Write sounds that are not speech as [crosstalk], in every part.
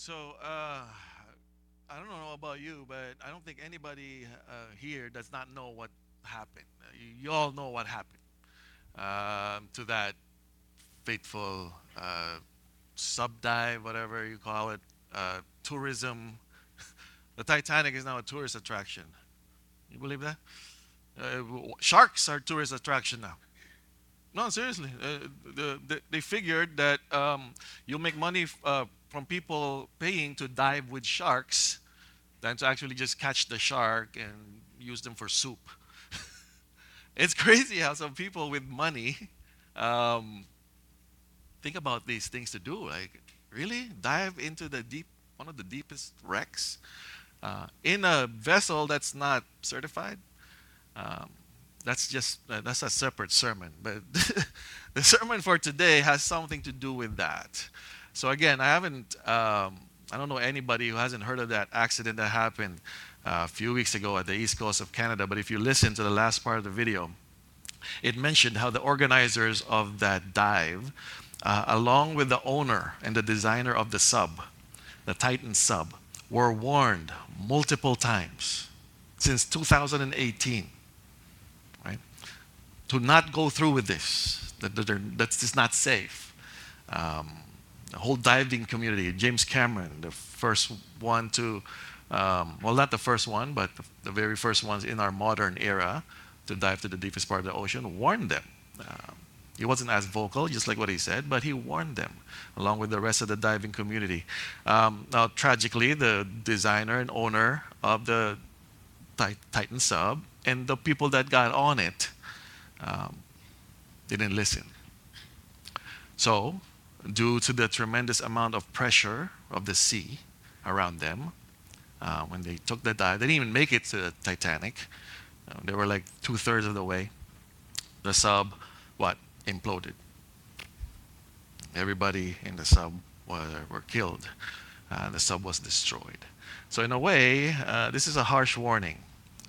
So, uh, I don't know about you, but I don't think anybody uh, here does not know what happened. Uh, you, you all know what happened um, to that fateful uh, sub dive, whatever you call it, uh, tourism. [laughs] the Titanic is now a tourist attraction. You believe that? Sharks are tourist attraction now. No, seriously. The, the, they figured that um, you'll make money from people paying to dive with sharks than to actually just catch the shark and use them for soup. [laughs] it's crazy how some people with money um, think about these things to do. Like, really? Dive into the deep, one of the deepest wrecks uh, in a vessel that's not certified? Um, that's just uh, that's a separate sermon but [laughs] the sermon for today has something to do with that so again i haven't um, i don't know anybody who hasn't heard of that accident that happened uh, a few weeks ago at the east coast of canada but if you listen to the last part of the video it mentioned how the organizers of that dive uh, along with the owner and the designer of the sub the titan sub were warned multiple times since 2018 to not go through with this, that, that that's just not safe. Um, the whole diving community, James Cameron, the first one to, um, well, not the first one, but the, the, very first ones in our modern era to dive to the deepest part of the ocean, warned them. Uh, he wasn't as vocal, just like what he said, but he warned them, along with the rest of the diving community. Um, now, tragically, the designer and owner of the Titan sub and the people that got on it um, didn't listen. So, due to the tremendous amount of pressure of the sea around them, uh, when they took the dive, they didn't even make it to the Titanic. Uh, they were like two thirds of the way. The sub, what, imploded. Everybody in the sub were, were killed. Uh, the sub was destroyed. So, in a way, uh, this is a harsh warning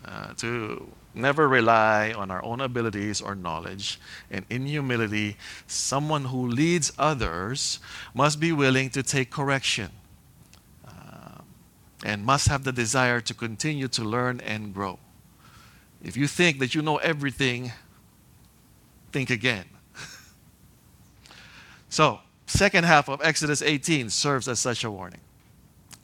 uh, to never rely on our own abilities or knowledge. And in humility, someone who leads others must be willing to take correction uh, and must have the desire to continue to learn and grow. If you think that you know everything, think again. [laughs] so, second half of Exodus 18 serves as such a warning.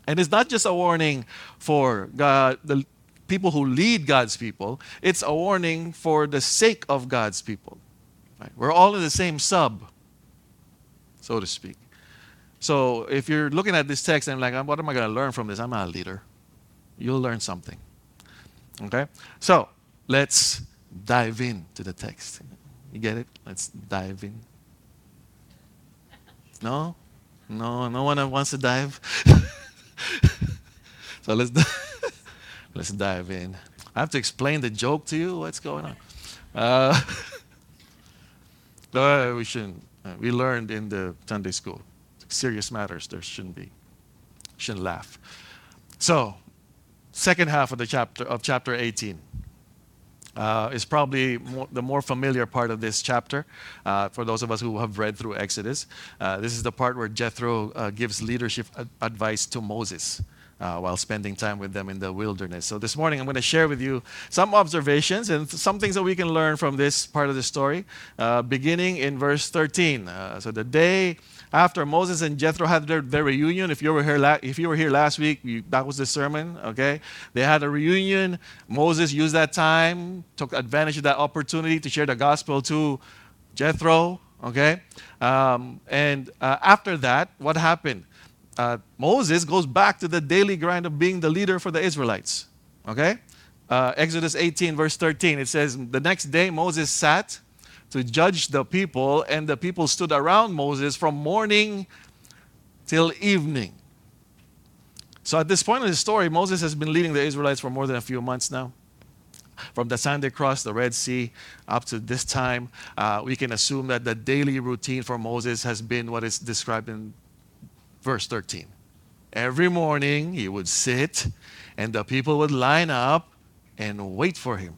And it's not just a warning for God, the, people who lead God's people, it's a warning for the sake of God's people. Right? We're all in the same sub, so to speak. So if you're looking at this text and like, what am I going to learn from this? I'm not a leader. You'll learn something. Okay? So let's dive into the text. You get it? Let's dive in. No? No, no one wants to dive. [laughs] so let's [laughs] Let's dive in. I have to explain the joke to you. What's going on? Uh, [laughs] no, we shouldn't. Uh, we learned in the Sunday school. Serious matters. There shouldn't be. Shouldn't laugh. So, second half of the chapter of chapter 18. Uh, is probably more, the more familiar part of this chapter uh, for those of us who have read through Exodus. Uh, this is the part where Jethro uh, gives leadership ad- advice to Moses uh, while spending time with them in the wilderness. So, this morning I'm going to share with you some observations and some things that we can learn from this part of the story, uh, beginning in verse 13. Uh, so, the day after Moses and Jethro had their, their reunion, if you were here, la- if you were here last week, you, that was the sermon, okay? They had a reunion. Moses used that time, took advantage of that opportunity to share the gospel to Jethro, okay? Um, and uh, after that, what happened? Uh, Moses goes back to the daily grind of being the leader for the Israelites. Okay? Uh, Exodus 18, verse 13, it says, The next day Moses sat to judge the people, and the people stood around Moses from morning till evening. So at this point in the story, Moses has been leading the Israelites for more than a few months now. From the time they crossed the Red Sea up to this time, uh, we can assume that the daily routine for Moses has been what is described in Verse 13. Every morning he would sit, and the people would line up and wait for him.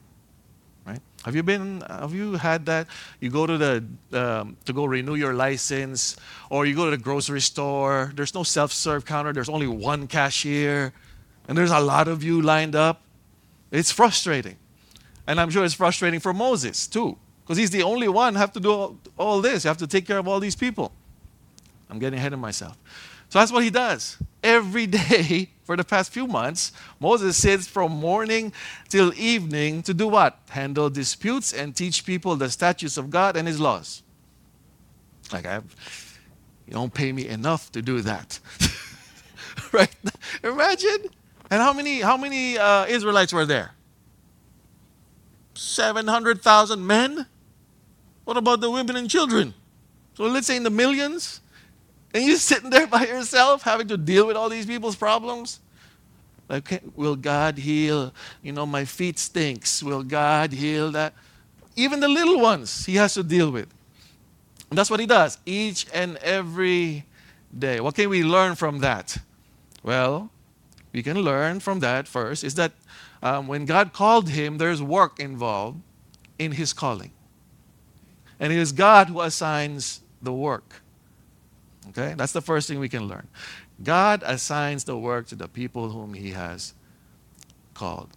Right? Have you been? Have you had that? You go to the um, to go renew your license, or you go to the grocery store. There's no self-serve counter. There's only one cashier, and there's a lot of you lined up. It's frustrating, and I'm sure it's frustrating for Moses too, because he's the only one have to do all, all this. You have to take care of all these people. I'm getting ahead of myself. So that's what he does. Every [laughs] day for the past few months, Moses sits from morning till evening to do what? Handle disputes and teach people the statutes of God and his laws. Like, I, you don't pay me enough to do that. [laughs] right? Imagine. And how many, how many uh, Israelites were there? 700,000 men? What about the women and children? So let's say in the millions. And you're sitting there by yourself having to deal with all these people's problems. Like, will God heal? You know, my feet stinks. Will God heal that? Even the little ones he has to deal with. And that's what he does each and every day. What can we learn from that? Well, we can learn from that first is that um, when God called him, there's work involved in his calling. And it is God who assigns the work. Okay? That's the first thing we can learn. God assigns the work to the people whom he has called.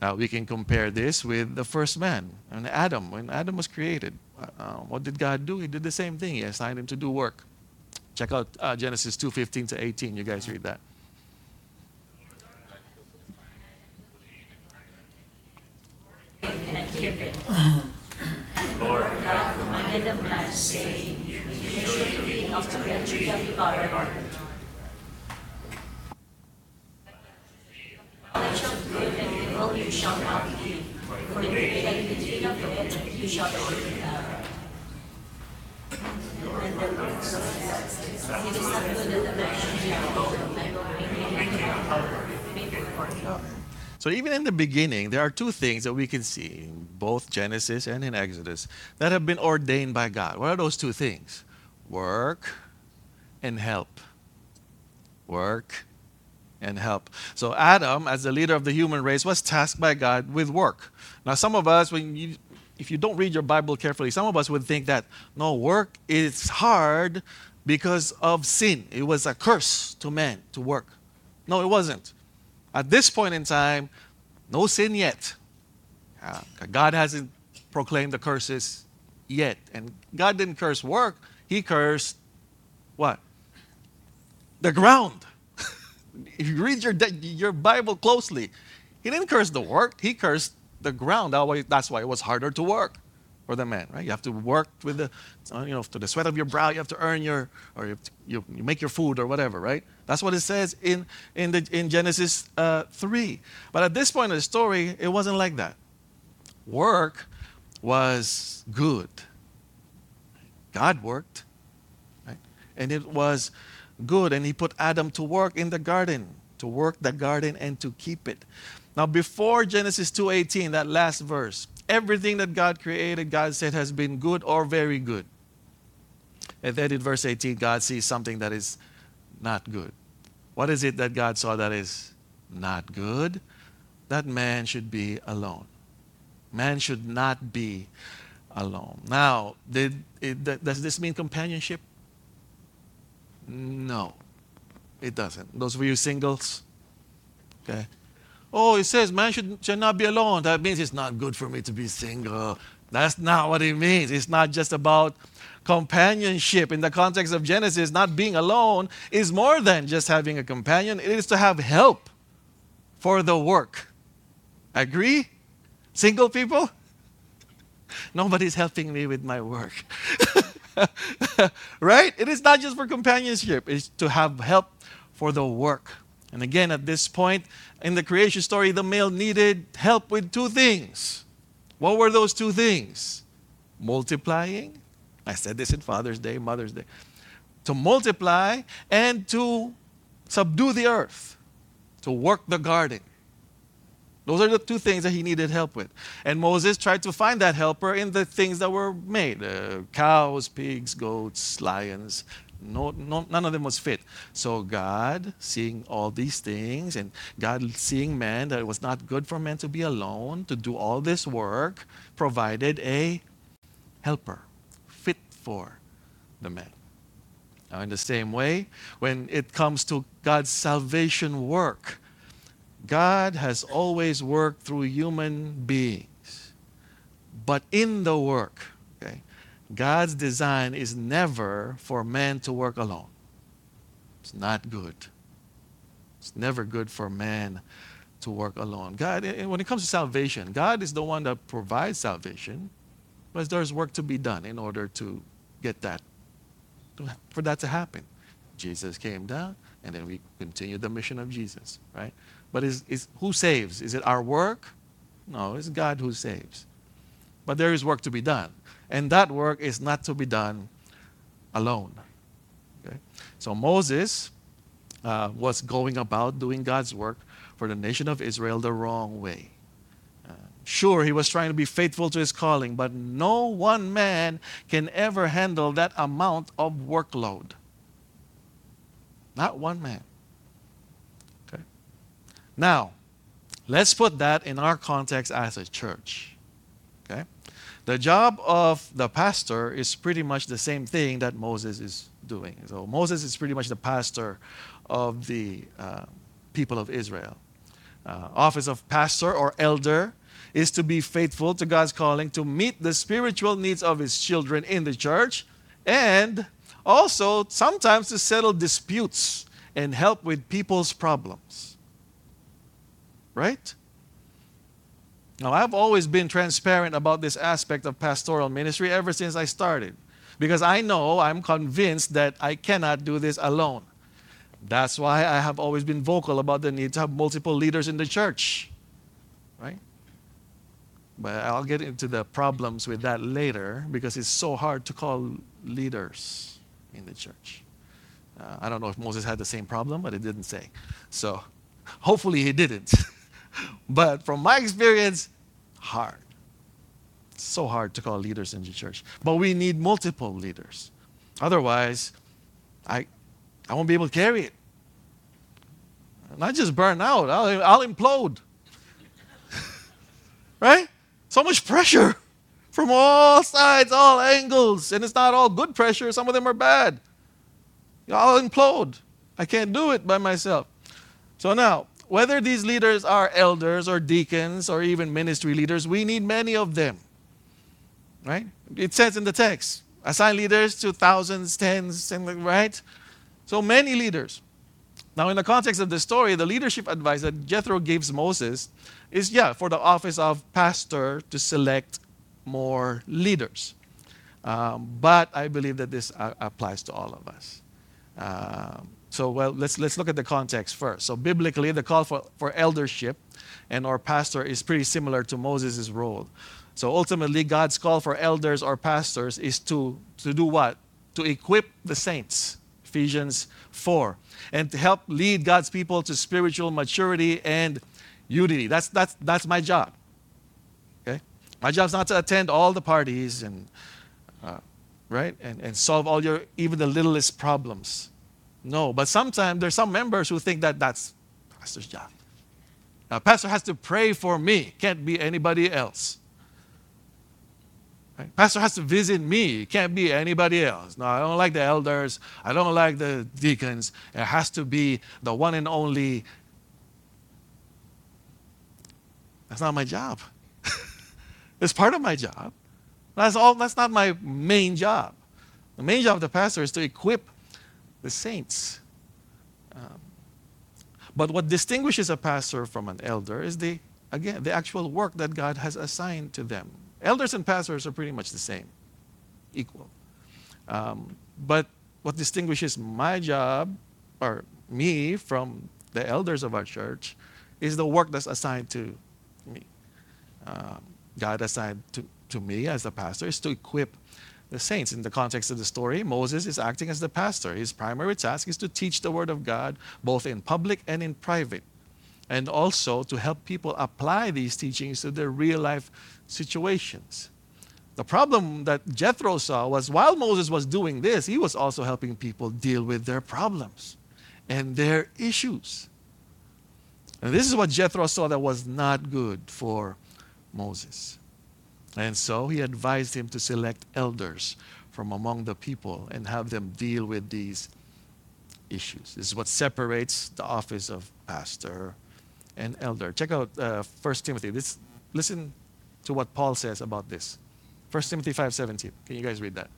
Now, we can compare this with the first man, and Adam. When Adam was created, uh, uh, what did God do? He did the same thing. He assigned him to do work. Check out uh, Genesis 2:15 to 18. You guys read that. Lord God commanded the man, saying, Of the of. Knowledge of good and evil you shall not eat, for the of you shall. And the Lord said, It is not good the be. So even in the beginning, there are two things that we can see in both Genesis and in Exodus that have been ordained by God. What are those two things? Work and help. Work and help. So Adam, as the leader of the human race, was tasked by God with work. Now, some of us, when you, if you don't read your Bible carefully, some of us would think that no, work is hard because of sin. It was a curse to man to work. No, it wasn't. At this point in time, no sin yet. Uh, God hasn't proclaimed the curses yet. And God didn't curse work, He cursed what? The ground. [laughs] if you read your, your Bible closely, He didn't curse the work, He cursed the ground. That's why it was harder to work for the man, right? You have to work with the, uh, you know, to the sweat of your brow. You have to earn your, or you, you, you make your food or whatever, right? That's what it says in in the in Genesis uh, three. But at this point in the story, it wasn't like that. Work was good. God worked, right? and it was good. And He put Adam to work in the garden, to work the garden and to keep it. Now, before Genesis 2:18, that last verse, everything that God created, God said has been good or very good. And then in verse 18, God sees something that is not good. What is it that God saw that is not good? That man should be alone. Man should not be alone. Now, did it, does this mean companionship? No, it doesn't. Those of you singles, okay, Oh, it says man should, should not be alone. That means it's not good for me to be single. That's not what it means. It's not just about companionship. In the context of Genesis, not being alone is more than just having a companion, it is to have help for the work. Agree? Single people? [laughs] Nobody's helping me with my work. [laughs] right? It is not just for companionship, it's to have help for the work. And again, at this point in the creation story, the male needed help with two things. What were those two things? Multiplying. I said this in Father's Day, Mother's Day. To multiply and to subdue the earth, to work the garden. Those are the two things that he needed help with. And Moses tried to find that helper in the things that were made uh, cows, pigs, goats, lions, No, no, none of them was fit. So God, seeing all these things, and God seeing man that it was not good for man to be alone, to do all this work, provided a helper fit for the man. Now, in the same way, when it comes to God's salvation work, God has always worked through human beings. But in the work, okay, God's design is never for man to work alone. It's not good. It's never good for man to work alone. God, eh, when it comes to salvation, God is the one that provides salvation, but there's work to be done in order to get that, for that to happen. Jesus came down, and then we continue the mission of Jesus, right? But is, is who saves? Is it our work? No, it's God who saves. But there is work to be done. And that work is not to be done alone. Okay? So Moses uh, was going about doing God's work for the nation of Israel the wrong way. Uh, sure, he was trying to be faithful to his calling, but no one man can ever handle that amount of workload. Not one man. Now, let's put that in our context as a church. Okay? The job of the pastor is pretty much the same thing that Moses is doing. So Moses is pretty much the pastor of the uh, people of Israel. Uh, office of pastor or elder is to be faithful to God's calling to meet the spiritual needs of his children in the church and also sometimes to settle disputes and help with people's problems. Right? Now, I've always been transparent about this aspect of pastoral ministry ever since I started because I know, I'm convinced that I cannot do this alone. That's why I have always been vocal about the need to have multiple leaders in the church. Right? But I'll get into the problems with that later because it's so hard to call leaders in the church. Uh, I don't know if Moses had the same problem, but it didn't say. So hopefully he didn't. [laughs] but from my experience, hard. It's so hard to call leaders in the church. But we need multiple leaders. Otherwise, I, I won't be able to carry it. Not just burn out, I'll, I'll implode. [laughs] right? So much pressure from all sides, all angles. And it's not all good pressure, some of them are bad. I'll implode. I can't do it by myself. So now, whether these leaders are elders or deacons or even ministry leaders, we need many of them. Right? It says in the text, assign leaders to thousands, tens, and right? So many leaders. Now, in the context of the story, the leadership advice that Jethro gives Moses is, yeah, for the office of pastor to select more leaders. Um, but I believe that this uh, applies to all of us. Um, so, well, let's, let's look at the context first. So, biblically, the call for, for eldership and or pastor is pretty similar to Moses' role. So, ultimately, God's call for elders or pastors is to, to do what? To equip the saints, Ephesians 4, and to help lead God's people to spiritual maturity and unity. That's, that's, that's my job. Okay? My job is not to attend all the parties and, uh, right? And, and solve all your, even the littlest problems. No, but sometimes there's some members who think that that's pastor's job. Now, pastor has to pray for me, can't be anybody else. Right? Pastor has to visit me, can't be anybody else. No, I don't like the elders, I don't like the deacons. It has to be the one and only. That's not my job. [laughs] it's part of my job. That's all that's not my main job. The main job of the pastor is to equip the saints. Um, but what distinguishes a pastor from an elder is the, again, the actual work that God has assigned to them. Elders and pastors are pretty much the same, equal. Um, but what distinguishes my job, or me, from the elders of our church, is the work that's assigned to me. Um, God assigned to, to me as a pastor is to equip the saints. In the context of the story, Moses is acting as the pastor. His primary task is to teach the Word of God both in public and in private, and also to help people apply these teachings to their real life situations. The problem that Jethro saw was while Moses was doing this, he was also helping people deal with their problems and their issues. And this is what Jethro saw that was not good for Moses. And so he advised him to select elders from among the people and have them deal with these issues. This is what separates the office of pastor and elder. Check out uh, 1 Timothy. This, listen to what Paul says about this. 1 Timothy 5:17. Can you guys read that?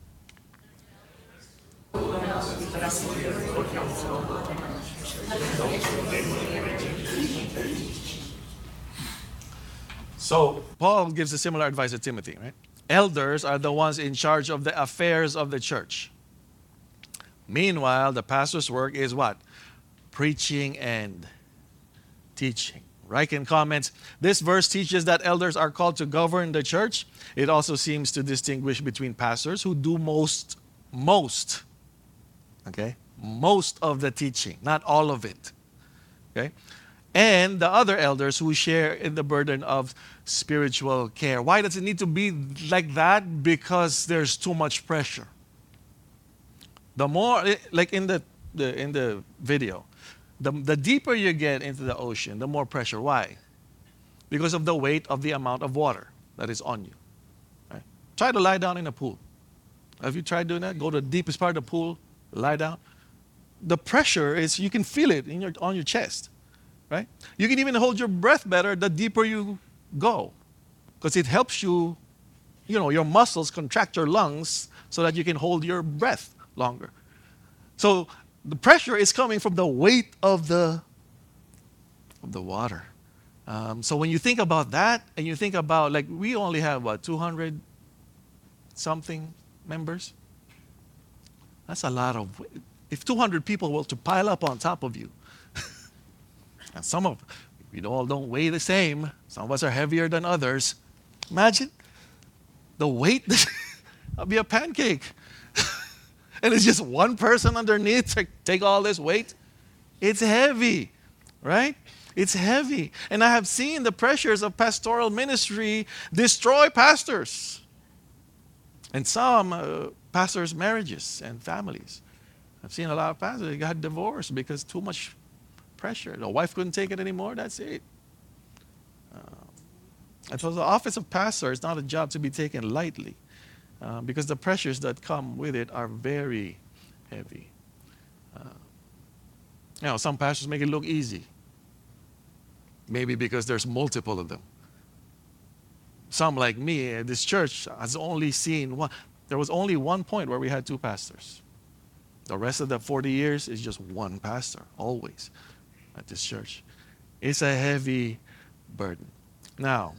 So Paul gives a similar advice to Timothy, right? Elders are the ones in charge of the affairs of the church. Meanwhile, the pastor's work is what? Preaching and teaching. Ryken comments This verse teaches that elders are called to govern the church. It also seems to distinguish between pastors who do most, most, okay, most of the teaching, not all of it, okay, and the other elders who share in the burden of spiritual care. Why does it need to be like that? Because there's too much pressure. The more, like in the, the in the video, the, the deeper you get into the ocean, the more pressure. Why? Because of the weight of the amount of water that is on you. Right? Try to lie down in a pool. Have you tried doing that? Go to the deepest part of the pool, lie down. The pressure is, you can feel it in your, on your chest. Right? You can even hold your breath better the deeper you go. Because it helps you, you know, your muscles contract your lungs so that you can hold your breath longer. So the pressure is coming from the weight of the of the water. Um, so when you think about that, and you think about like we only have what 200 something members. That's a lot of. If 200 people were to pile up on top of you, and some of we all don't weigh the same. Some of us are heavier than others. Imagine the weight. [laughs] Be a pancake [laughs] and it's just one person underneath to take all this weight. It's heavy, right? It's heavy. And I have seen the pressures of pastoral ministry destroy pastors and some uh, pastors' marriages and families. I've seen a lot of pastors that got divorced because too much pressure. The wife couldn't take it anymore. That's it. Uh, and so the office of pastor is not a job to be taken lightly. Uh, because the pressures that come with it are very heavy. Uh, some pastors make it look easy. Maybe because there's multiple of them. Some, like me, uh, this church has only seen one. There was only one point where we had two pastors. The rest of the 40 years is just one pastor, always, at this church. It's a heavy burden. Now,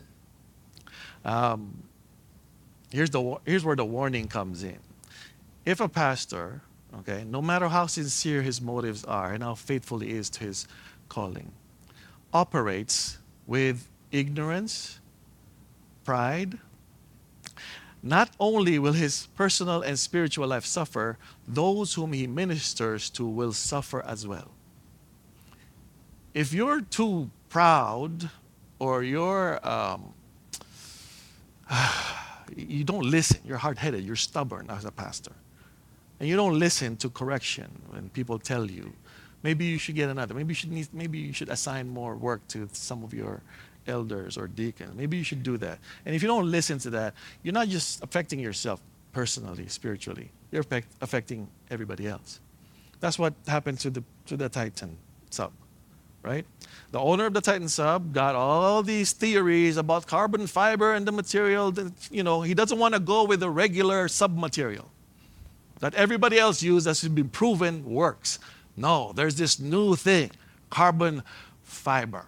um, here's, the, here's where the warning comes in. If a pastor, okay, no matter how sincere his motives are and how faithful he is to his calling, operates with ignorance, pride, not only will his personal and spiritual life suffer, those whom he ministers to will suffer as well. If you're too proud or you're um, [sighs] you don't listen. You're hard headed. You're stubborn as a pastor. And you don't listen to correction when people tell you. Maybe you should get another. Maybe you should, need, maybe you should assign more work to some of your elders or deacons. Maybe you should do that. And if you don't listen to that, you're not just affecting yourself personally, spiritually, you're affecting everybody else. That's what happened to the, to the Titan sub right? The owner of the Titan sub got all these theories about carbon fiber and the material that, you know, he doesn't want to go with the regular sub material that everybody else used that has been proven works. No, there's this new thing, carbon fiber.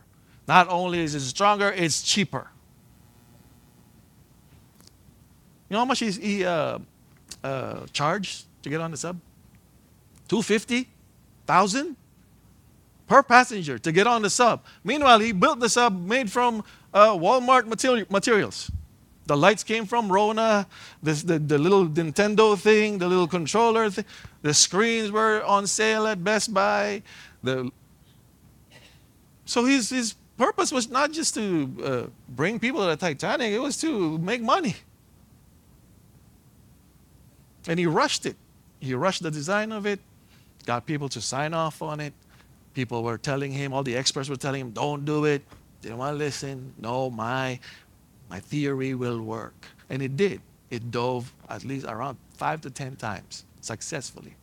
Not only is it stronger, it's cheaper. You know how much he uh, uh, charged to get on the sub? 250? 1000 per passenger to get on the sub. Meanwhile, he built the sub made from uh, Walmart materi- materials. The lights came from Rona, this, the, the little Nintendo thing, the little controller thing. The screens were on sale at Best Buy. The, so his, his purpose was not just to uh, bring people to the Titanic, it was to make money. And he rushed it. He rushed the design of it, got people to sign off on it. People were telling him, all the experts were telling him, don't do it. Didn't want to listen. No, my, my theory will work. And it did. It dove at least around five to 10 times successfully.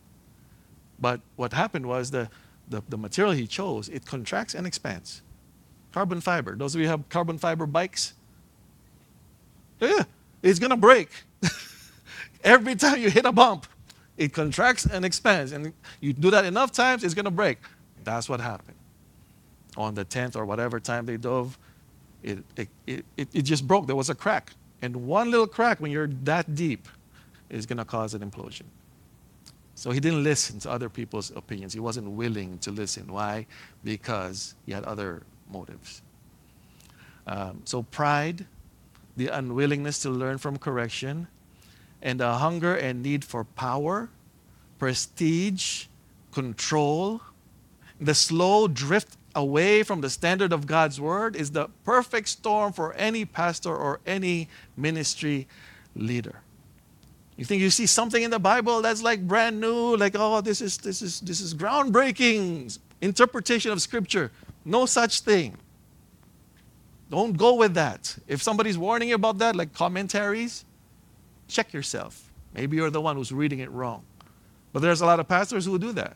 But what happened was the, the, the material he chose, it contracts and expands. Carbon fiber. Those of you have carbon fiber bikes, yeah, it's going to break. [laughs] Every time you hit a bump, it contracts and expands. And you do that enough times, it's going to break. That's what happened. On the 10th or whatever time they dove, it, it, it, it just broke. There was a crack. And one little crack, when you're that deep, is going to cause an implosion. So he didn't listen to other people's opinions. He wasn't willing to listen. Why? Because he had other motives. Um, so pride, the unwillingness to learn from correction, and the hunger and need for power, prestige, control, the slow drift away from the standard of God's word is the perfect storm for any pastor or any ministry leader. You think you see something in the Bible that's like brand new, like oh this is this is this is groundbreaking interpretation of scripture. No such thing. Don't go with that. If somebody's warning you about that, like commentaries, check yourself. Maybe you're the one who's reading it wrong. But there's a lot of pastors who do that.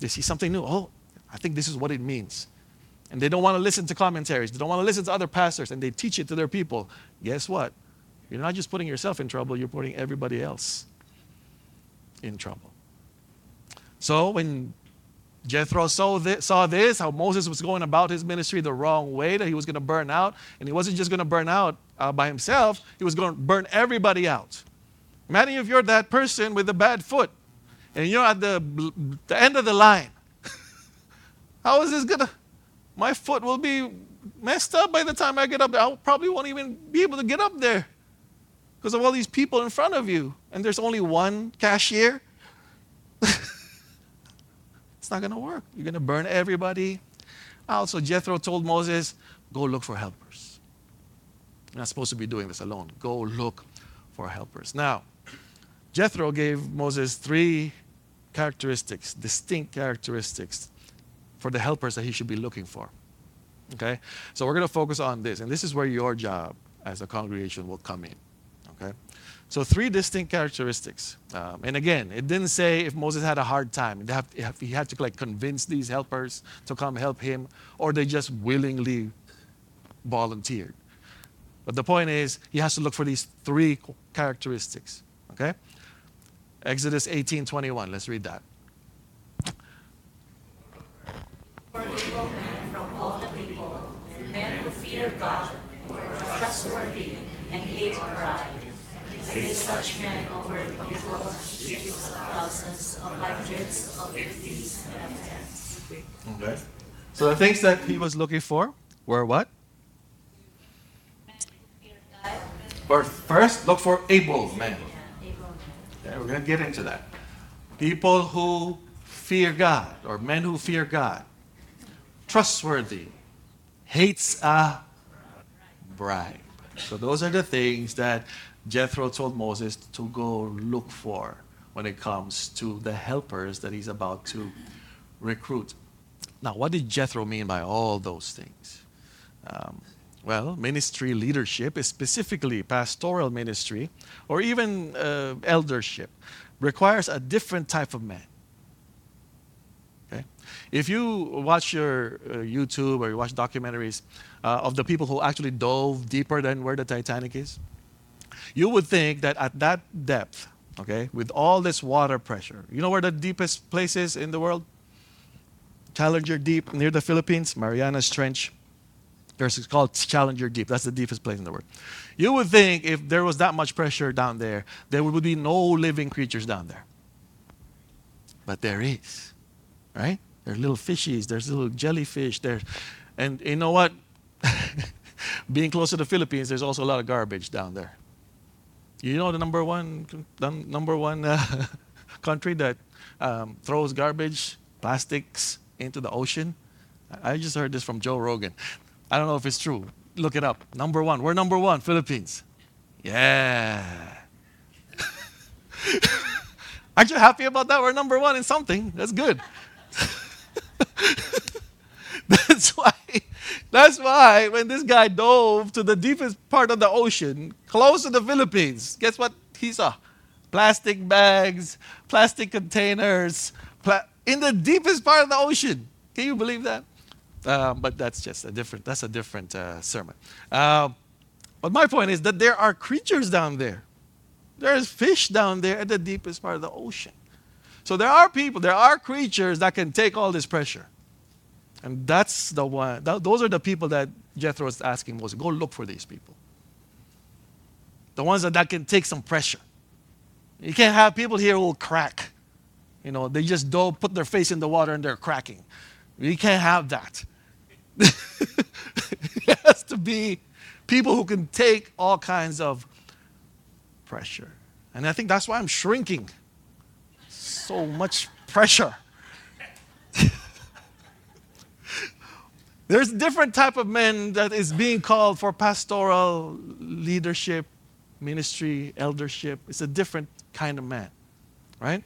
They see something new. Oh, I think this is what it means. And they don't want to listen to commentaries. They don't want to listen to other pastors, and they teach it to their people. Guess what? You're not just putting yourself in trouble, you're putting everybody else in trouble. So when Jethro saw this, saw this, how Moses was going about his ministry the wrong way, that he was going to burn out, and he wasn't just going to burn out uh, by himself, he was going to burn everybody out. Imagine if you're that person with a bad foot, and you're at the, the end of the line. How is this to my foot will be messed up by the time I get up there. I probably won't even be able to get up there because of all these people in front of you. And there's only one cashier. [laughs] it's not to work. You're to burn everybody out. So Jethro told Moses, go look for helpers. You're not supposed to be doing this alone. Go look for helpers. Now, Jethro gave Moses three characteristics, distinct characteristics for the helpers that he should be looking for. Okay? So we're going to focus on this, and this is where your job as a congregation will come in. Okay? So three distinct characteristics. Um, and again, it didn't say if Moses had a hard time, if he had to like convince these helpers to come help him, or they just willingly volunteered. But the point is, he has to look for these three characteristics. Okay? Exodus 18:21. Let's read that. from all the people, men who God, trustworthy, and hate pride. Raise such men over the people of thousands, of hundreds, of fifties, and tens. Okay. So the things that he was looking for were what? First, first look for able men. Okay, we're going to get into that. People who fear God, or men who fear God trustworthy, hates a bribe. So those are the things that Jethro told Moses to go look for when it comes to the helpers that he's about to recruit. Now, what did Jethro mean by all those things? Um, well, ministry leadership, specifically pastoral ministry, or even uh, eldership, requires a different type of man. Okay? If you watch your uh, YouTube or you watch documentaries uh, of the people who actually dove deeper than where the Titanic is, you would think that at that depth, okay, with all this water pressure, you know where the deepest place is in the world? Challenger Deep near the Philippines, Marianas Trench. There's it's called Challenger Deep. That's the deepest place in the world. You would think if there was that much pressure down there, there would be no living creatures down there. But there is, right? There's little fishies, there's little jellyfish, there. And you know what? [laughs] Being close to the Philippines, there's also a lot of garbage down there. You know the number one, number one uh, [laughs] country that um, throws garbage, plastics into the ocean? I just heard this from Joe Rogan. I don't know if it's true. Look it up. Number one. We're number one, Philippines. Yeah. [laughs] Aren't you happy about that? We're number one in something. That's good. that's why. That's why when this guy dove to the deepest part of the ocean, close to the Philippines, guess what he saw? Plastic bags, plastic containers, pla- in the deepest part of the ocean. Can you believe that? Uh, but that's just a different. That's a different uh, sermon. Uh, but my point is that there are creatures down there. There's fish down there at the deepest part of the ocean. So there are people, there are creatures that can take all this pressure. And that's the one, that, those are the people that Jethro is asking Moses go look for these people. The ones that, that can take some pressure. You can't have people here who will crack. You know, they just don't put their face in the water and they're cracking. You can't have that. [laughs] it has to be people who can take all kinds of pressure. And I think that's why I'm shrinking. So much pressure. There's a different type of men that is being called for pastoral leadership, ministry, eldership. It's a different kind of man, right?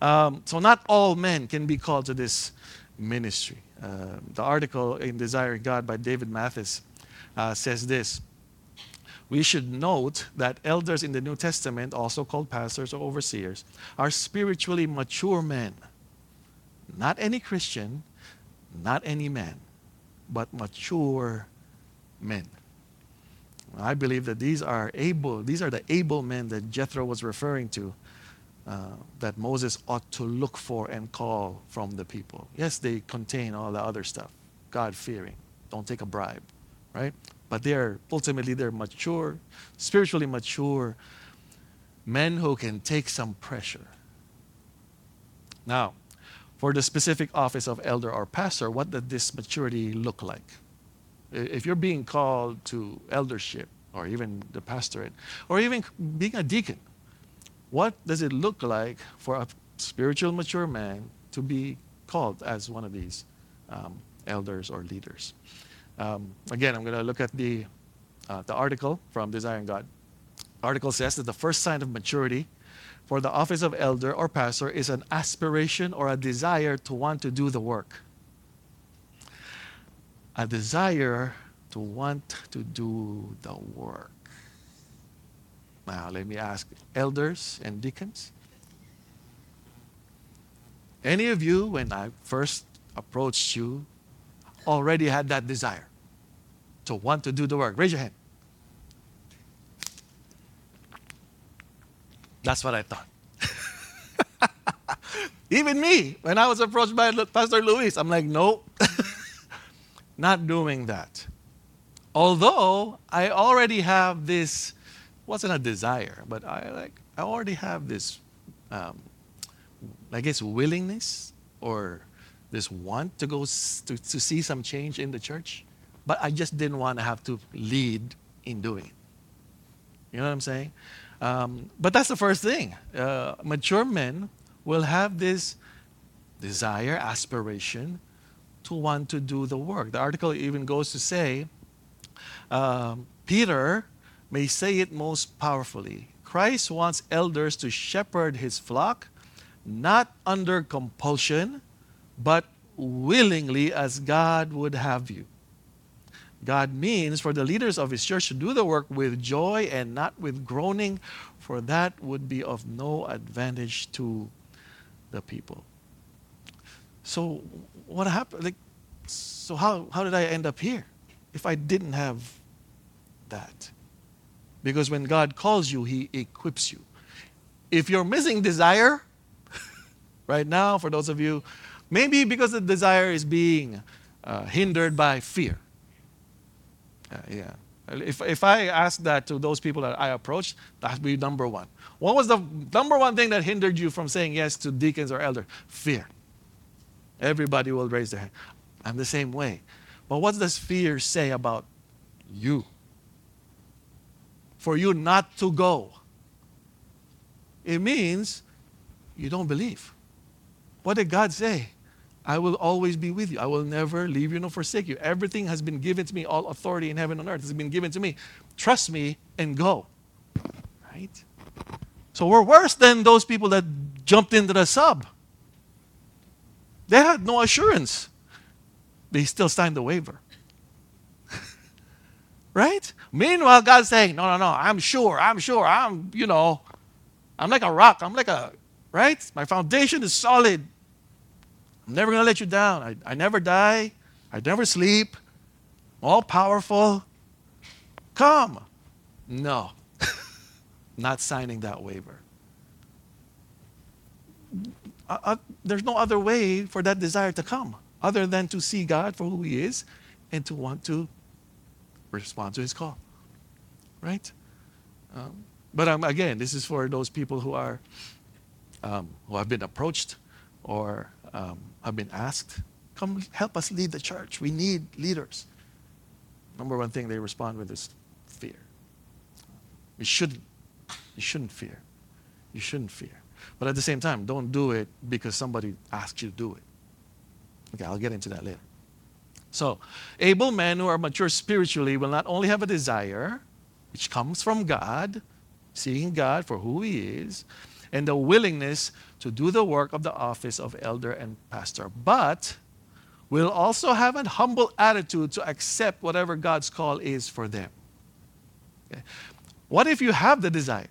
Um, so not all men can be called to this ministry. Uh, the article in Desiring God by David Mathis uh, says this. We should note that elders in the New Testament, also called pastors or overseers, are spiritually mature men. Not any Christian, not any man, but mature men. I believe that these are able, these are the able men that Jethro was referring to, uh, that Moses ought to look for and call from the people. Yes, they contain all the other stuff, God fearing, don't take a bribe, right? But they're ultimately they're mature, spiritually mature men who can take some pressure. Now, for the specific office of elder or pastor, what does this maturity look like? If you're being called to eldership or even the pastorate or even being a deacon, what does it look like for a spiritual mature man to be called as one of these um, elders or leaders? Um, again, I'm going to look at the, uh, the article from Desiring God. Article says that the first sign of maturity for the office of elder or pastor is an aspiration or a desire to want to do the work. A desire to want to do the work. Now, let me ask elders and deacons. Any of you, when I first approached you, already had that desire to want to do the work? Raise your hand. That's what I thought. [laughs] Even me, when I was approached by Pastor Luis, I'm like, nope, [laughs] not doing that. Although I already have this, wasn't a desire, but I like, I already have this, um, I guess, willingness or this want to go s- to, to see some change in the church, but I just didn't want to have to lead in doing it. You know what I'm saying? Um, but that's the first thing. Uh, mature men will have this desire, aspiration to want to do the work. The article even goes to say um, Peter may say it most powerfully Christ wants elders to shepherd his flock, not under compulsion, but willingly as God would have you. God means for the leaders of his church to do the work with joy and not with groaning, for that would be of no advantage to the people. So what happened? Like, so how, how did I end up here if I didn't have that? Because when God calls you, he equips you. If you're missing desire, [laughs] right now, for those of you, maybe because the desire is being uh, hindered by fear. Uh, yeah. If, if I ask that to those people that I approached, that would be number one. What was the number one thing that hindered you from saying yes to deacons or elders? Fear. Everybody will raise their hand. I'm the same way. But what does fear say about you? For you not to go. It means you don't believe. What did God say? I will always be with you. I will never leave you nor forsake you. Everything has been given to me. All authority in heaven and earth has been given to me. Trust me and go. Right? So we're worse than those people that jumped into the sub. They had no assurance. They still signed the waiver. [laughs] right? Meanwhile, God's saying, no, no, no, I'm sure, I'm sure, I'm, you know, I'm like a rock. I'm like a, right? My foundation is solid. I'm never going to let you down. I, I never die. I never sleep. all powerful. Come. No. [laughs] Not signing that waiver. Uh, uh, there's no other way for that desire to come other than to see God for who He is and to want to respond to His call. Right? Um, but um, again, this is for those people who are um, who have been approached or um, have been asked, "Come help us lead the church. We need leaders." Number one thing they respond with is fear. You shouldn't. You shouldn't fear. You shouldn't fear. But at the same time, don't do it because somebody asked you to do it. Okay, I'll get into that later. So, able men who are mature spiritually will not only have a desire, which comes from God, seeing God for who He is, and the willingness to do the work of the office of elder and pastor, but will also have a humble attitude to accept whatever God's call is for them. Okay. What if you have the desire?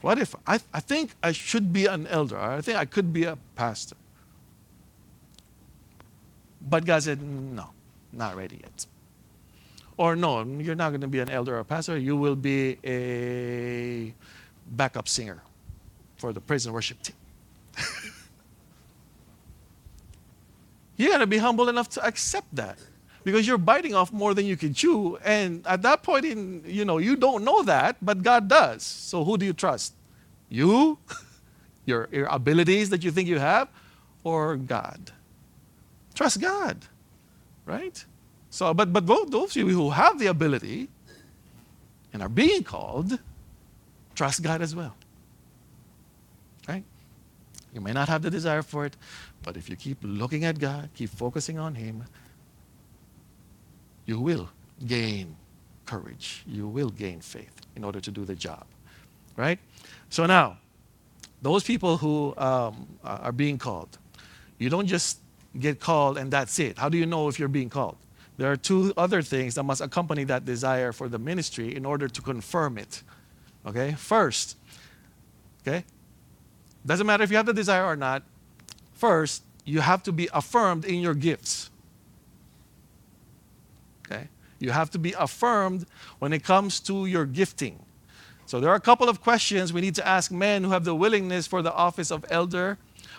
What if I, I think I should be an elder, I think I could be a pastor? But God said, no, not ready yet. Or no, you're not going to be an elder or pastor. You will be a backup singer for the praise and worship team. [laughs] you got to be humble enough to accept that because you're biting off more than you can chew. And at that point in you know you don't know that but god does. So who do you trust? You [laughs] your, your abilities that you think you have or god? Trust god right? So, but, but those of you who have the ability and are being called, trust God as well. Right? You may not have the desire for it, but if you keep looking at God, keep focusing on Him, you will gain courage. You will gain faith in order to do the job. Right? So now, those people who um, are being called, you don't just get called and that's it. How do you know if you're being called? There are two other things that must accompany that desire for the ministry in order to confirm it. Okay? First, okay? Doesn't matter if you have the desire or not. First, you have to be affirmed in your gifts. Okay? You have to be affirmed when it comes to your gifting. So there are a couple of questions we need to ask men who have the willingness for the office of elder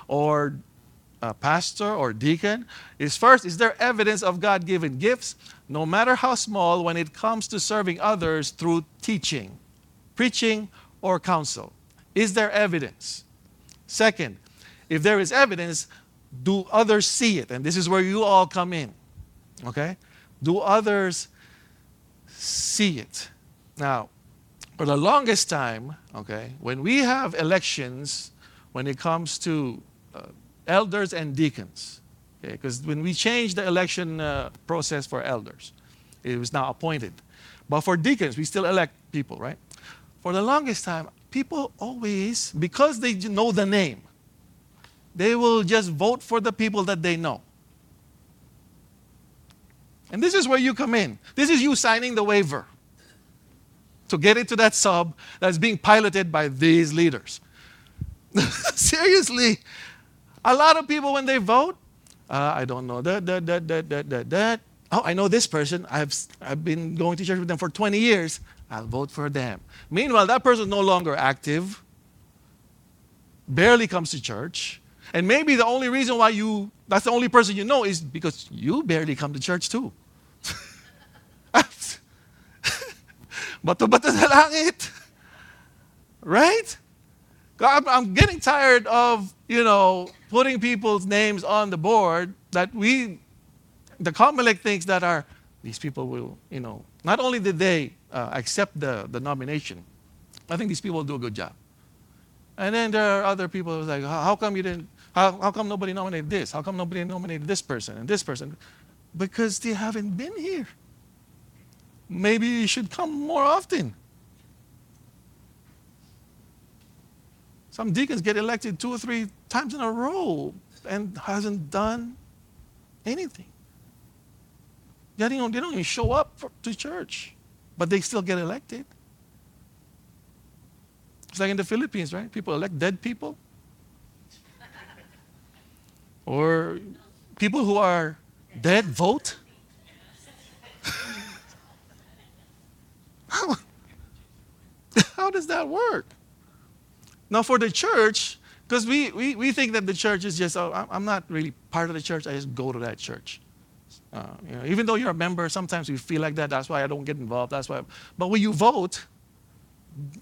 or uh, pastor or deacon is first, is there evidence of God given gifts, no matter how small, when it comes to serving others through teaching, preaching, or counsel? Is there evidence? Second, if there is evidence, do others see it? And this is where you all come in. Okay? Do others see it? Now, for the longest time, okay, when we have elections, when it comes to uh, elders and deacons. Okay, because when we changed the election uh, process for elders, it was now appointed. But for deacons, we still elect people, right? For the longest time, people always, because they know the name, they will just vote for the people that they know. And this is where you come in. This is you signing the waiver to get into that sub that's being piloted by these leaders. [laughs] Seriously, a lot of people, when they vote, uh, I don't know that, that, that, that, that, that, that. Oh, I know this person. I've, I've been going to church with them for 20 years. I'll vote for them. Meanwhile, that person is no longer active, barely comes to church. And maybe the only reason why you, that's the only person you know, is because you barely come to church too. [laughs] Right? I'm, I'm getting tired of, you know, putting people's names on the board that we, the Comelec thinks that are, these people will, you know, not only did they uh, accept the, the nomination, I think these people do a good job. And then there are other people who like, how come you didn't, how, how come nobody nominated this? How come nobody nominated this person and this person? Because they haven't been here. Maybe you should come more often. Some deacons get elected two or three times in a row and hasn't done anything. They don't, they don't even show up for, to church, but they still get elected. It's like in the Philippines, right? People elect dead people. Or people who are dead vote. [laughs] how, how does that work? Now, for the church, because we, we, we think that the church is just, oh, I'm not really part of the church, I just go to that church. Uh, you know, even though you're a member, sometimes we feel like that. That's why I don't get involved. That's why. But when you vote,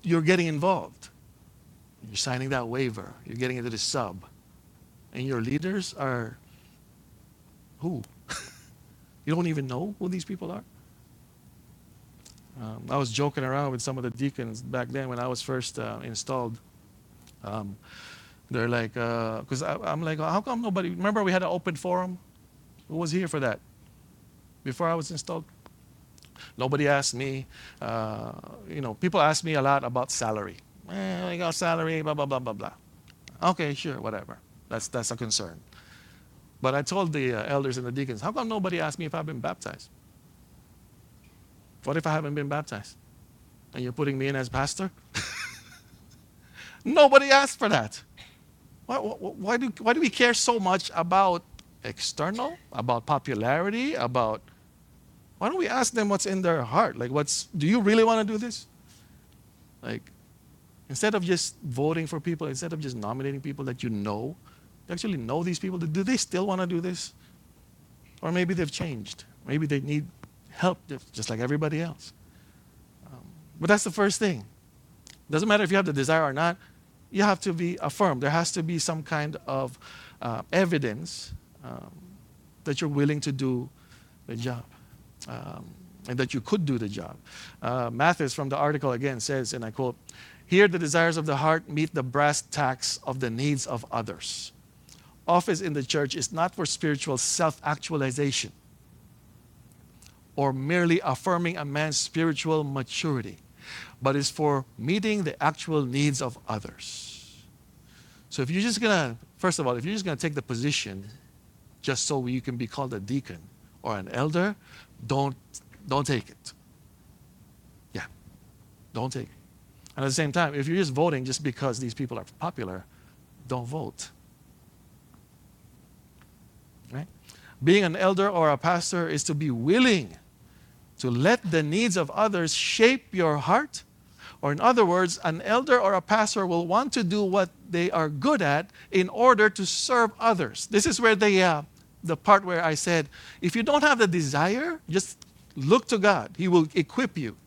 you're getting involved. You're signing that waiver. You're getting into the sub. And your leaders are who? [laughs] you don't even know who these people are? Um, I was joking around with some of the deacons back then when I was first uh, installed. Um, they're like, because uh, I'm like, how come nobody? Remember, we had an open forum. Who was here for that? Before I was installed, nobody asked me. Uh, you know, people ask me a lot about salary. Eh, I got salary, blah blah blah blah blah. Okay, sure, whatever. That's that's a concern. But I told the uh, elders and the deacons, how come nobody asked me if I've been baptized? What if I haven't been baptized? And you're putting me in as pastor? [laughs] nobody asked for that. Why, why, do, why do we care so much about external, about popularity, about. Why don't we ask them what's in their heart? Like, what's. Do you really want to do this? Like, instead of just voting for people, instead of just nominating people that you know, you actually know these people, do they still want to do this? Or maybe they've changed. Maybe they need help just like everybody else. Um, but that's the first thing. Doesn't matter if you have the desire or not, you have to be affirmed. There has to be some kind of uh, evidence um, that you're willing to do the job. Um, and that you could do the job. Uh, Mathis from the article again says, and I quote, Here the desires of the heart meet the brass tacks of the needs of others. Office in the church is not for spiritual self actualization or merely affirming a man's spiritual maturity, but is for meeting the actual needs of others. So if you're just gonna, first of all, if you're just gonna take the position just so you can be called a deacon or an elder, don't don't take it. Yeah. Don't take it. And at the same time, if you're just voting just because these people are popular, don't vote. Right? Being an elder or a pastor is to be willing to let the needs of others shape your heart. Or, in other words, an elder or a pastor will want to do what they are good at in order to serve others. This is where they, uh, the part where I said, if you don't have the desire, just look to God. He will equip you,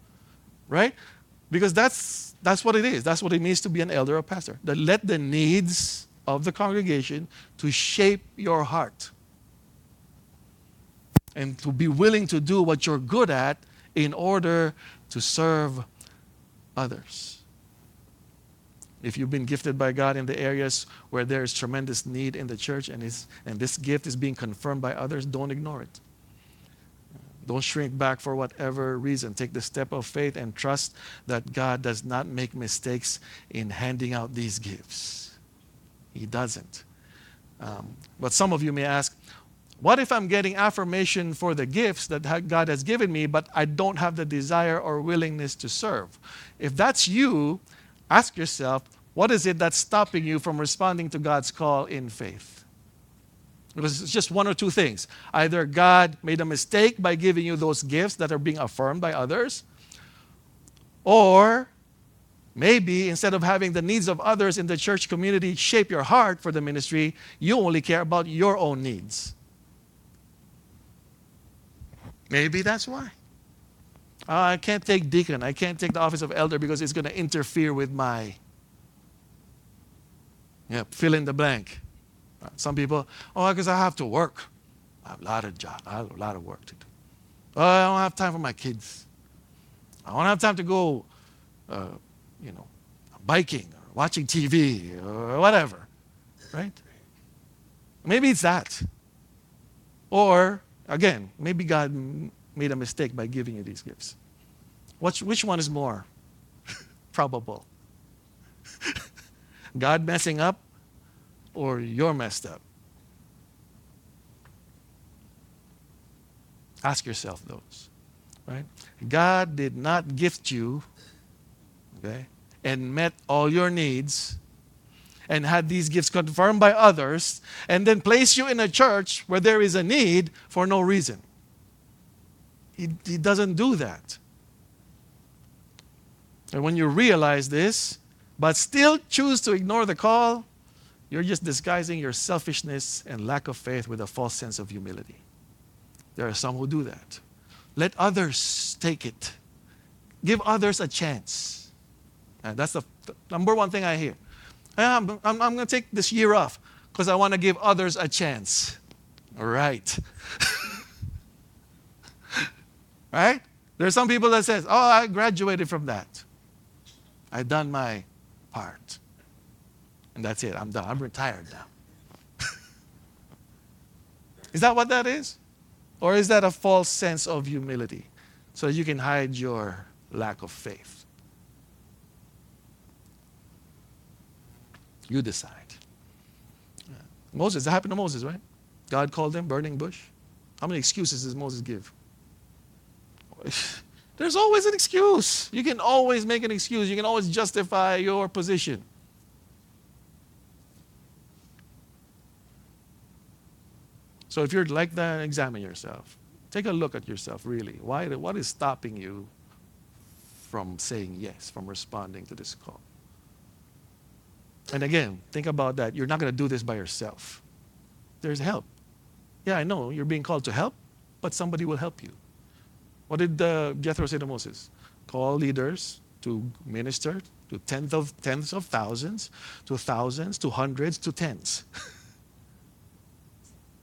right? Because that's, that's what it is. That's what it means to be an elder or pastor. That let the needs of the congregation to shape your heart and to be willing to do what you're good at in order to serve others. If you've been gifted by God in the areas where there is tremendous need in the church and, and this gift is being confirmed by others, don't ignore it. Don't shrink back for whatever reason. Take the step of faith and trust that God does not make mistakes in handing out these gifts. He doesn't. Um, but some of you may ask, what if I'm getting affirmation for the gifts that God has given me, but I don't have the desire or willingness to serve? If that's you, ask yourself, what is it that's stopping you from responding to God's call in faith? Because it's just one or two things. Either God made a mistake by giving you those gifts that are being affirmed by others, or maybe instead of having the needs of others in the church community shape your heart for the ministry, you only care about your own needs. Maybe that's why. Uh, I can't take deacon. I can't take the office of elder because it's going to interfere with my. Yeah, fill in the blank. Some people, oh, because I have to work. I have a lot of job. I have a lot of work to do. Oh, I don't have time for my kids. I don't have time to go, uh, you know, biking or watching TV or whatever, right? Maybe it's that. Or Again, maybe God made a mistake by giving you these gifts. Which, which one is more [laughs] probable? [laughs] God messing up or you're messed up? Ask yourself those, right? God did not gift you, okay, and met all your needs and had these gifts confirmed by others and then place you in a church where there is a need for no reason. He, he doesn't do that. And when you realize this, but still choose to ignore the call, you're just disguising your selfishness and lack of faith with a false sense of humility. There are some who do that. Let others take it. Give others a chance. And that's the, number one thing I hear. I'm, I'm, I'm going to take this year off because I want to give others a chance. All right. [laughs] right? There are some people that says, "Oh, I graduated from that. I've done my part." And that's it. I'm done. I'm retired now. [laughs] is that what that is? Or is that a false sense of humility so you can hide your lack of faith? You decide. Moses, that happened to Moses, right? God called him burning bush. How many excuses does Moses give? [sighs] There's always an excuse. You can always make an excuse. You can always justify your position. So if you're like that, examine yourself. Take a look at yourself, really. Why, what is stopping you from saying yes, from responding to this call? And again, think about that. You're not going to do this by yourself. There's help. Yeah, I know you're being called to help, but somebody will help you. What did uh, Jethro say to Moses? Call leaders to minister to tens of tens of thousands, to thousands, to hundreds, to tens. [laughs]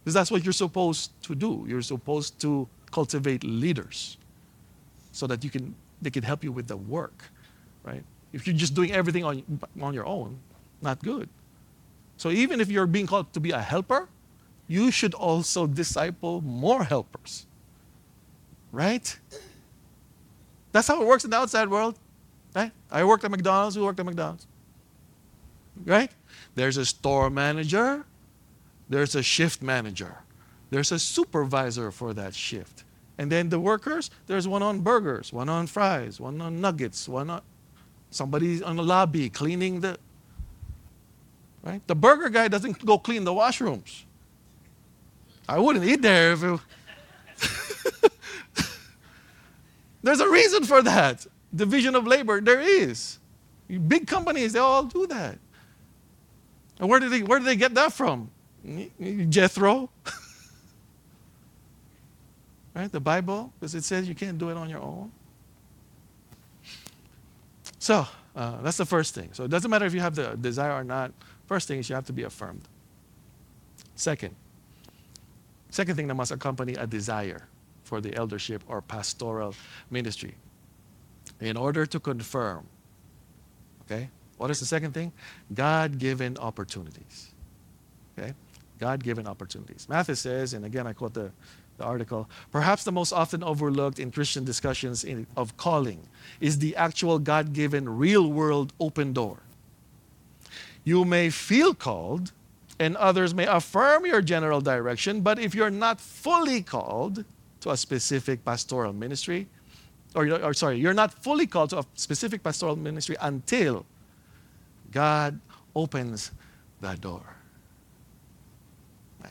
because that's what you're supposed to do. You're supposed to cultivate leaders so that you can they can help you with the work, right? If you're just doing everything on, on your own, not good. So even if you're being called to be a helper, you should also disciple more helpers. Right? That's how it works in the outside world. Right? I worked at McDonald's, who worked at McDonald's? Right? There's a store manager, there's a shift manager, there's a supervisor for that shift. And then the workers, there's one on burgers, one on fries, one on nuggets, one on somebody's on the lobby cleaning the Right? The burger guy doesn't go clean the washrooms. I wouldn't eat there if it. [laughs] There's a reason for that. Division of labor, there is. Big companies, they all do that. And where did they, where did they get that from? Jethro. [laughs] right? The Bible, because it says you can't do it on your own. So, uh, that's the first thing. So, it doesn't matter if you have the desire or not. First thing is you have to be affirmed. Second, second thing that must accompany a desire for the eldership or pastoral ministry. In order to confirm, okay, what is the second thing? God given opportunities. Okay? God given opportunities. Mathis says, and again I quote the, the article, perhaps the most often overlooked in Christian discussions in, of calling is the actual God given real world open door. You may feel called, and others may affirm your general direction, but if you're not fully called to a specific pastoral ministry, or, or sorry, you're not fully called to a specific pastoral ministry until God opens the door.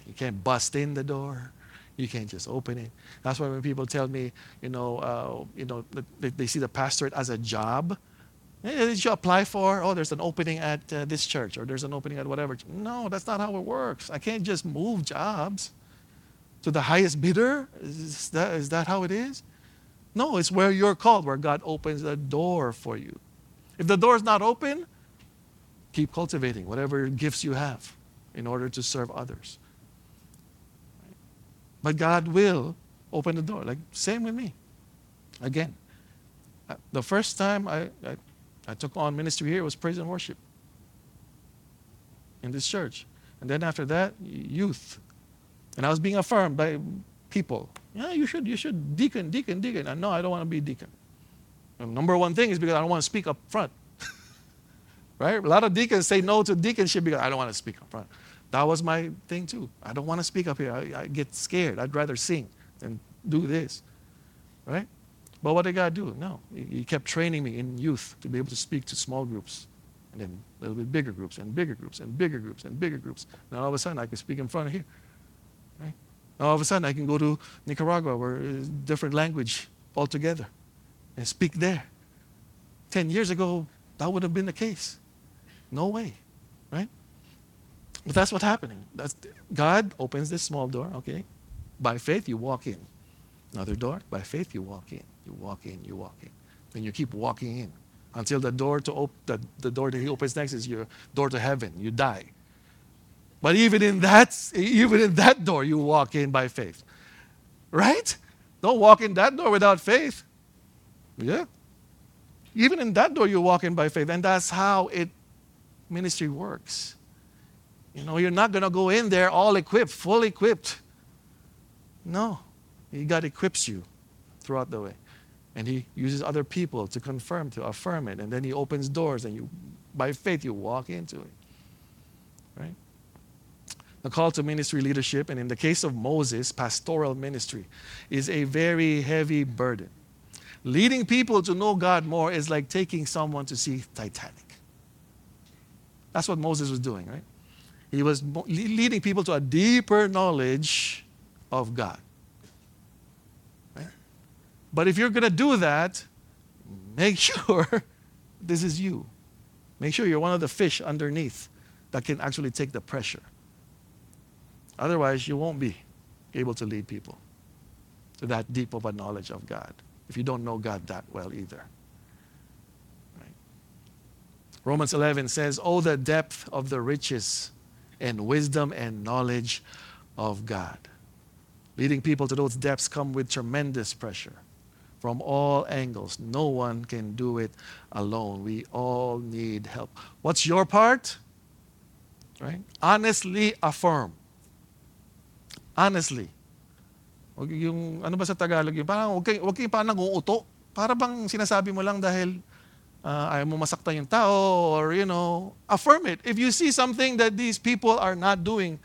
You can't bust in the door. You can't just open it. That's why when people tell me, you know, uh, you know, they, they see the pastorate as a job, did you apply for? Oh, there's an opening at uh, this church, or there's an opening at whatever. No, that's not how it works. I can't just move jobs to the highest bidder. Is that, is that how it is? No, it's where you're called, where God opens the door for you. If the door is not open, keep cultivating whatever gifts you have in order to serve others. But God will open the door. Like, same with me. Again, uh, the first time I, I I took on ministry here was praise and worship in this church. And then after that, youth. And I was being affirmed by people. Yeah, you should, you should deacon, deacon, deacon. And no, I don't want to be deacon. Number one thing is because I don't want to speak up front. [laughs] right? A lot of deacons say no to deaconship because I don't want to speak up front. That was my thing too. I don't want to speak up here. I, I get scared. I'd rather sing than do this, right? But what did God do? No, he, he kept training me in youth to be able to speak to small groups, and then a little bit bigger groups, and bigger groups, and bigger groups, and bigger groups. And all of a sudden, I could speak in front of here. All of a sudden, I can go to Nicaragua, where it's different language altogether, and speak there. Ten years ago, that would have been the case. No way, right? But that's what's happening. That's God opens this small door, okay? By faith, you walk in. Another door, by faith, you walk in. You walk in, you walk in. And you keep walking in until the door to op- the, the door that he opens next is your door to heaven. You die. But even in that, even in that door, you walk in by faith. Right? Don't walk in that door without faith. Yeah. Even in that door, you walk in by faith. And that's how it ministry works. You know, you're not to go in there all equipped, full equipped. No. He God equips you throughout the way. And He uses other people to confirm, to affirm it. And then He opens doors, and you, by faith, you walk into it. Right? The call to ministry leadership, and in the case of Moses, pastoral ministry, is a very heavy burden. Leading people to know God more is like taking someone to see Titanic. That's what Moses was doing, right? He was leading people to a deeper knowledge of God. Right? But if you're going to do that, make [laughs] sure this is you. Make sure you're one of the fish underneath that can actually take the pressure. Otherwise, you won't be able to lead people to that deep of a knowledge of God if you don't know God that well either. Romans 11 says, Oh, the depth of the riches and wisdom and knowledge of God. Leading people to those depths come with tremendous pressure from all angles. No one can do it alone. We all need help. What's your part? Right? Honestly affirm. Honestly. Yung, ano ba sa Tagalog yun? Parang huwag kayong, huwag kayong parang nag-uuto. Para bang sinasabi mo lang dahil uh, ayaw mo masaktan yung tao or, you know, affirm it. If you see something that these people are not doing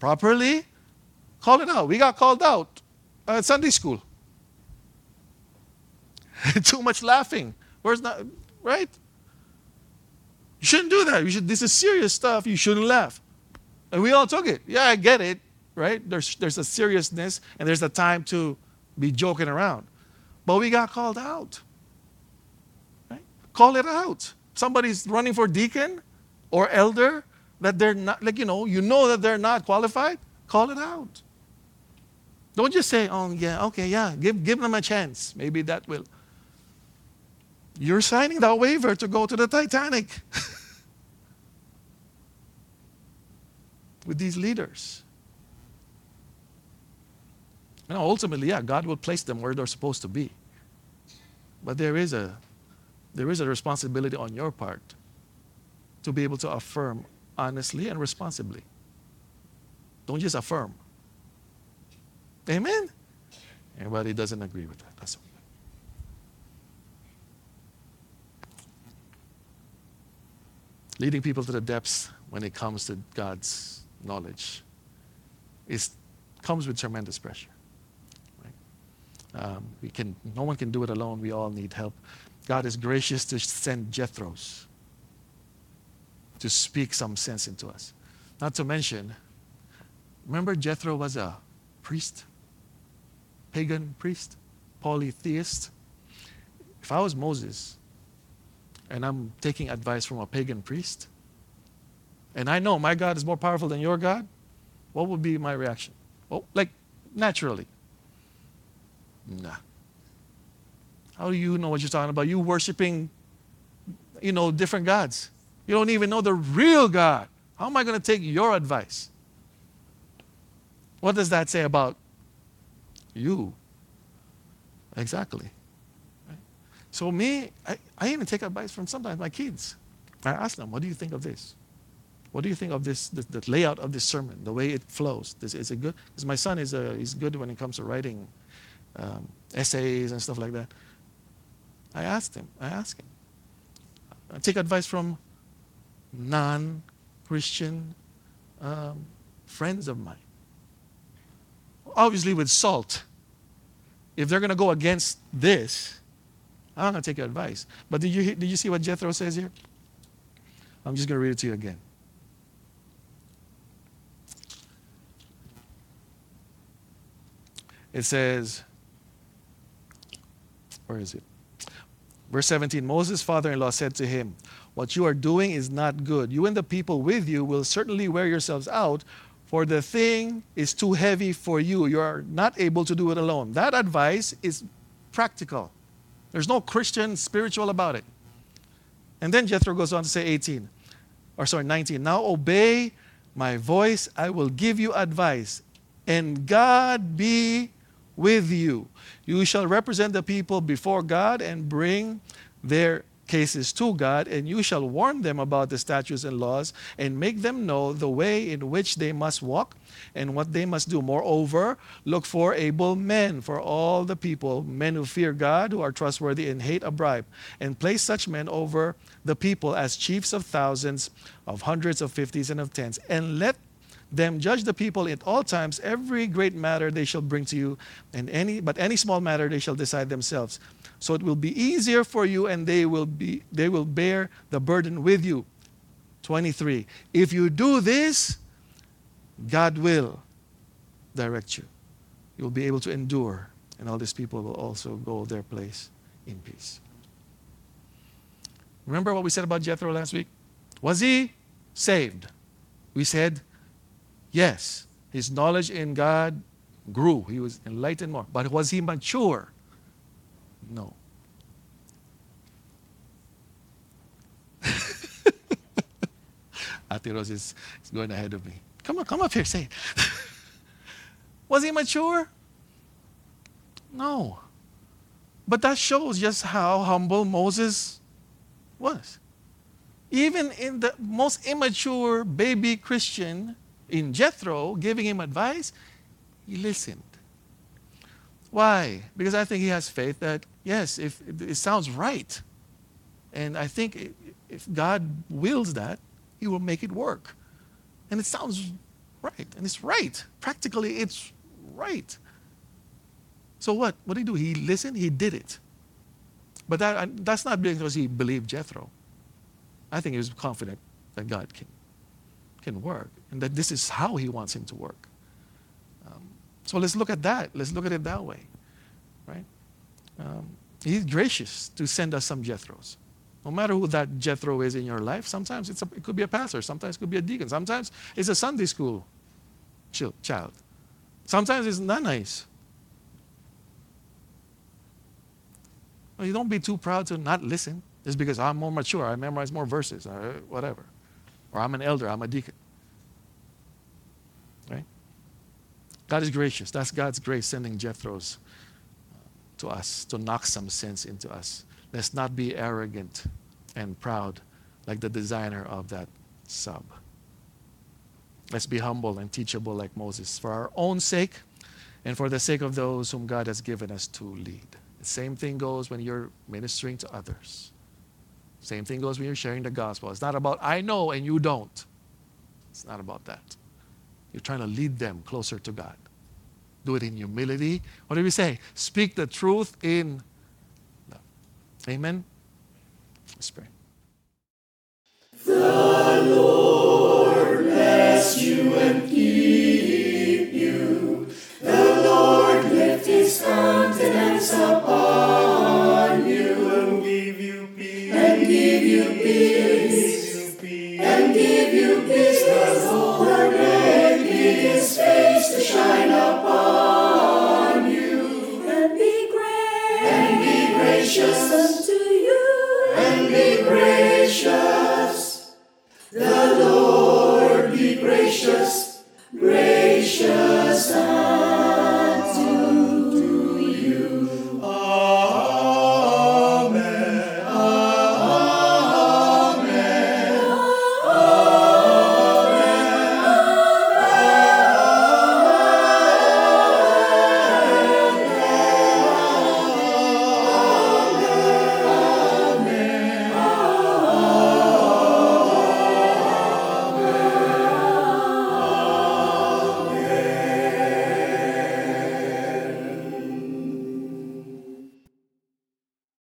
properly, call it out. We got called out at Sunday school. [laughs] Too much laughing. Where's not, right? You shouldn't do that. You should, this is serious stuff. You shouldn't laugh. And we all took it. Yeah, I get it, right? There's, there's a seriousness and there's a time to be joking around. But we got called out. Right? Call it out. Somebody's running for deacon or elder that they're not, like, you know, you know that they're not qualified, call it out. Don't just say, oh, yeah, okay, yeah, give, give them a chance. Maybe that will. You're signing that waiver to go to the Titanic [laughs] with these leaders. You know, ultimately, yeah, God will place them where they're supposed to be. But there is a there is a responsibility on your part to be able to affirm honestly and responsibly. Don't just affirm. Amen? Anybody doesn't agree with that? That's okay. Leading people to the depths when it comes to God's knowledge is, comes with tremendous pressure. Um, we can, no one can do it alone. We all need help. God is gracious to send Jethros to speak some sense into us. Not to mention, remember Jethro was a priest, pagan priest, polytheist. If I was Moses and I'm taking advice from a pagan priest, and I know my God is more powerful than your God, what would be my reaction? Well, like naturally. Nah. How do you know what you're talking about? You worshiping, you know, different gods. You don't even know the real God. How am I going to take your advice? What does that say about you? Exactly. Right? So me, I, I even take advice from sometimes my kids. I ask them, what do you think of this? What do you think of this, the, the layout of this sermon, the way it flows? This, is it good? Because my son is a, he's good when it comes to writing um, essays and stuff like that. I asked him. I asked him. I take advice from non Christian um, friends of mine. Obviously, with salt. If they're going to go against this, I'm not going to take your advice. But did you, did you see what Jethro says here? I'm just going to read it to you again. It says, where is it? Verse 17 Moses' father in law said to him, What you are doing is not good. You and the people with you will certainly wear yourselves out, for the thing is too heavy for you. You are not able to do it alone. That advice is practical. There's no Christian spiritual about it. And then Jethro goes on to say 18, or sorry, 19. Now obey my voice, I will give you advice, and God be with you. You shall represent the people before God and bring their cases to God, and you shall warn them about the statutes and laws, and make them know the way in which they must walk and what they must do. Moreover, look for able men for all the people, men who fear God, who are trustworthy and hate a bribe, and place such men over the people as chiefs of thousands, of hundreds, of fifties, and of tens, and let them judge the people at all times. Every great matter they shall bring to you and any but any small matter they shall decide themselves. So it will be easier for you and they will be they will bear the burden with you. 23 if you do this god will direct you. You'll be able to endure and all these people will also go their place in peace. Remember what we said about jethro last week? Was he saved? We said Yes, his knowledge in God grew. He was enlightened more. But was he mature? No. [laughs] Ate Rose is, is going ahead of me. Come on, come up here, say it. [laughs] was he mature? No. But that shows just how humble Moses was. Even in the most immature baby Christian, in Jethro giving him advice, he listened. Why? Because I think he has faith that, yes, if it sounds right, and I think if God wills that, he will make it work. And it sounds right, and it's right. Practically, it's right. So what? What did he do? He listened, he did it. But that, that's not because he believed Jethro. I think he was confident that God can can work and that this is how He wants him to work. Um, so let's look at that. Let's look at it that way, right? Um, he's gracious to send us some Jethros. No matter who that Jethro is in your life, sometimes a, it could be a pastor, sometimes it could be a deacon, sometimes it's a Sunday school child. Sometimes it's not nice. Well, you don't be too proud to not listen. Just because I'm more mature, I memorize more verses, or whatever or I'm an elder, I'm a deacon. Right? God is gracious. That's God's grace sending Jethro's uh, to us to knock some sense into us. Let's not be arrogant and proud like the designer of that sub. Let's be humble and teachable like Moses for our own sake and for the sake of those whom God has given us to lead. The same thing goes when you're ministering to others. Same thing goes when you're sharing the gospel. It's not about I know and you don't. It's not about that. You're trying to lead them closer to God. Do it in humility. What do we say? Speak the truth in love. Amen. Let's pray. The Lord bless you and keep you. The Lord lift his countenance upon gracious unto you, and be gracious. The Lord be gracious, gracious.